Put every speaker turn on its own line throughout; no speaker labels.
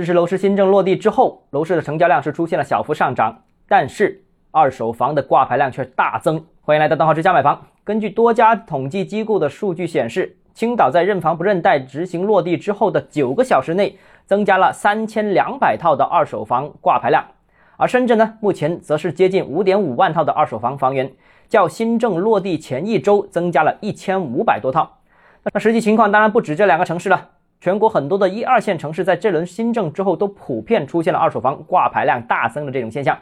支持楼市新政落地之后，楼市的成交量是出现了小幅上涨，但是二手房的挂牌量却大增。欢迎来到邓浩之家买房。根据多家统计机构的数据显示，青岛在认房不认贷执行落地之后的九个小时内，增加了三千两百套的二手房挂牌量。而深圳呢，目前则是接近五点五万套的二手房房源，较新政落地前一周增加了一千五百多套。那实际情况当然不止这两个城市了，全国很多的一二线城市在这轮新政之后都普遍出现了二手房挂牌量大增的这种现象。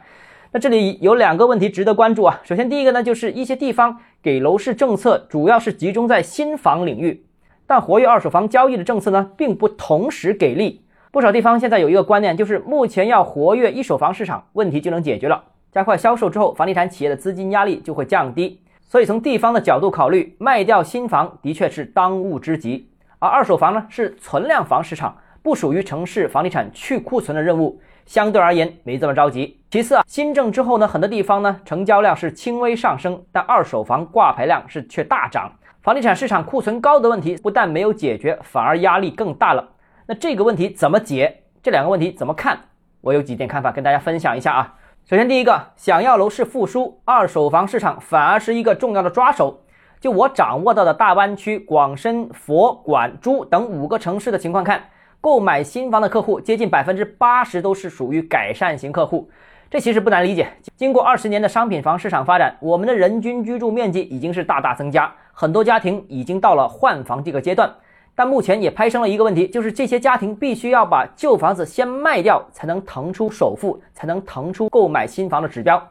那这里有两个问题值得关注啊。首先，第一个呢，就是一些地方给楼市政策主要是集中在新房领域，但活跃二手房交易的政策呢，并不同时给力。不少地方现在有一个观念，就是目前要活跃一手房市场，问题就能解决了。加快销售之后，房地产企业的资金压力就会降低。所以从地方的角度考虑，卖掉新房的确是当务之急。而二手房呢，是存量房市场，不属于城市房地产去库存的任务，相对而言没这么着急。其次啊，新政之后呢，很多地方呢成交量是轻微上升，但二手房挂牌量是却大涨。房地产市场库存高的问题不但没有解决，反而压力更大了。那这个问题怎么解？这两个问题怎么看？我有几点看法跟大家分享一下啊。首先，第一个，想要楼市复苏，二手房市场反而是一个重要的抓手。就我掌握到的大湾区、广深、佛、莞、珠等五个城市的情况看，购买新房的客户接近百分之八十都是属于改善型客户。这其实不难理解。经过二十年的商品房市场发展，我们的人均居住面积已经是大大增加，很多家庭已经到了换房这个阶段。但目前也拍生了一个问题，就是这些家庭必须要把旧房子先卖掉，才能腾出首付，才能腾出购买新房的指标。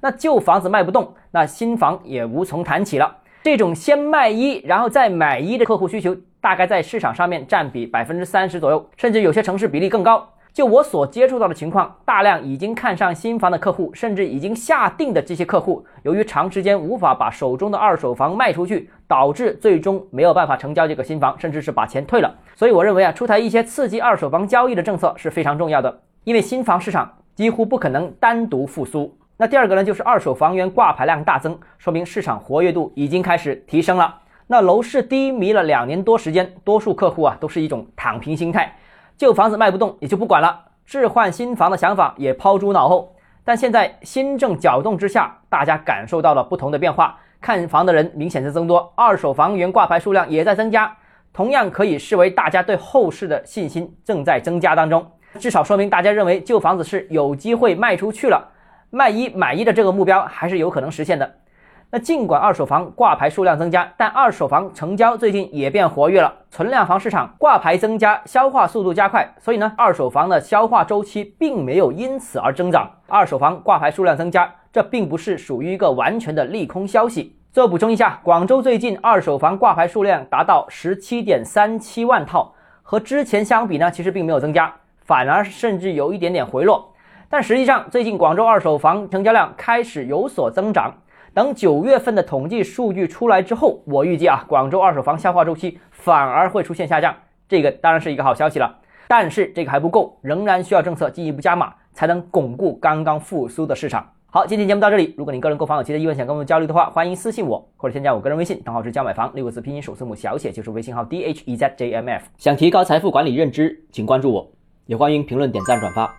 那旧房子卖不动，那新房也无从谈起了。这种先卖一然后再买一的客户需求，大概在市场上面占比百分之三十左右，甚至有些城市比例更高。就我所接触到的情况，大量已经看上新房的客户，甚至已经下定的这些客户，由于长时间无法把手中的二手房卖出去，导致最终没有办法成交这个新房，甚至是把钱退了。所以我认为啊，出台一些刺激二手房交易的政策是非常重要的，因为新房市场几乎不可能单独复苏。那第二个呢，就是二手房源挂牌量大增，说明市场活跃度已经开始提升了。那楼市低迷了两年多时间，多数客户啊都是一种躺平心态。旧房子卖不动也就不管了，置换新房的想法也抛诸脑后。但现在新政搅动之下，大家感受到了不同的变化，看房的人明显在增多，二手房源挂牌数量也在增加，同样可以视为大家对后市的信心正在增加当中。至少说明大家认为旧房子是有机会卖出去了，卖一买一的这个目标还是有可能实现的。那尽管二手房挂牌数量增加，但二手房成交最近也变活跃了。存量房市场挂牌增加，消化速度加快，所以呢，二手房的消化周期并没有因此而增长。二手房挂牌数量增加，这并不是属于一个完全的利空消息。最后补充一下，广州最近二手房挂牌数量达到十七点三七万套，和之前相比呢，其实并没有增加，反而甚至有一点点回落。但实际上，最近广州二手房成交量开始有所增长。等九月份的统计数据出来之后，我预计啊，广州二手房消化周期反而会出现下降，这个当然是一个好消息了。但是这个还不够，仍然需要政策进一步加码，才能巩固刚刚复苏的市场。好，今天节目到这里。如果你个人购房有其他疑问，想跟我们交流的话，欢迎私信我或者添加我个人微信，账号是教买房六个字拼音首字母小写，就是微信号 d h e z j m f。想提高财富管理认知，请关注我，也欢迎评论、点赞、转发。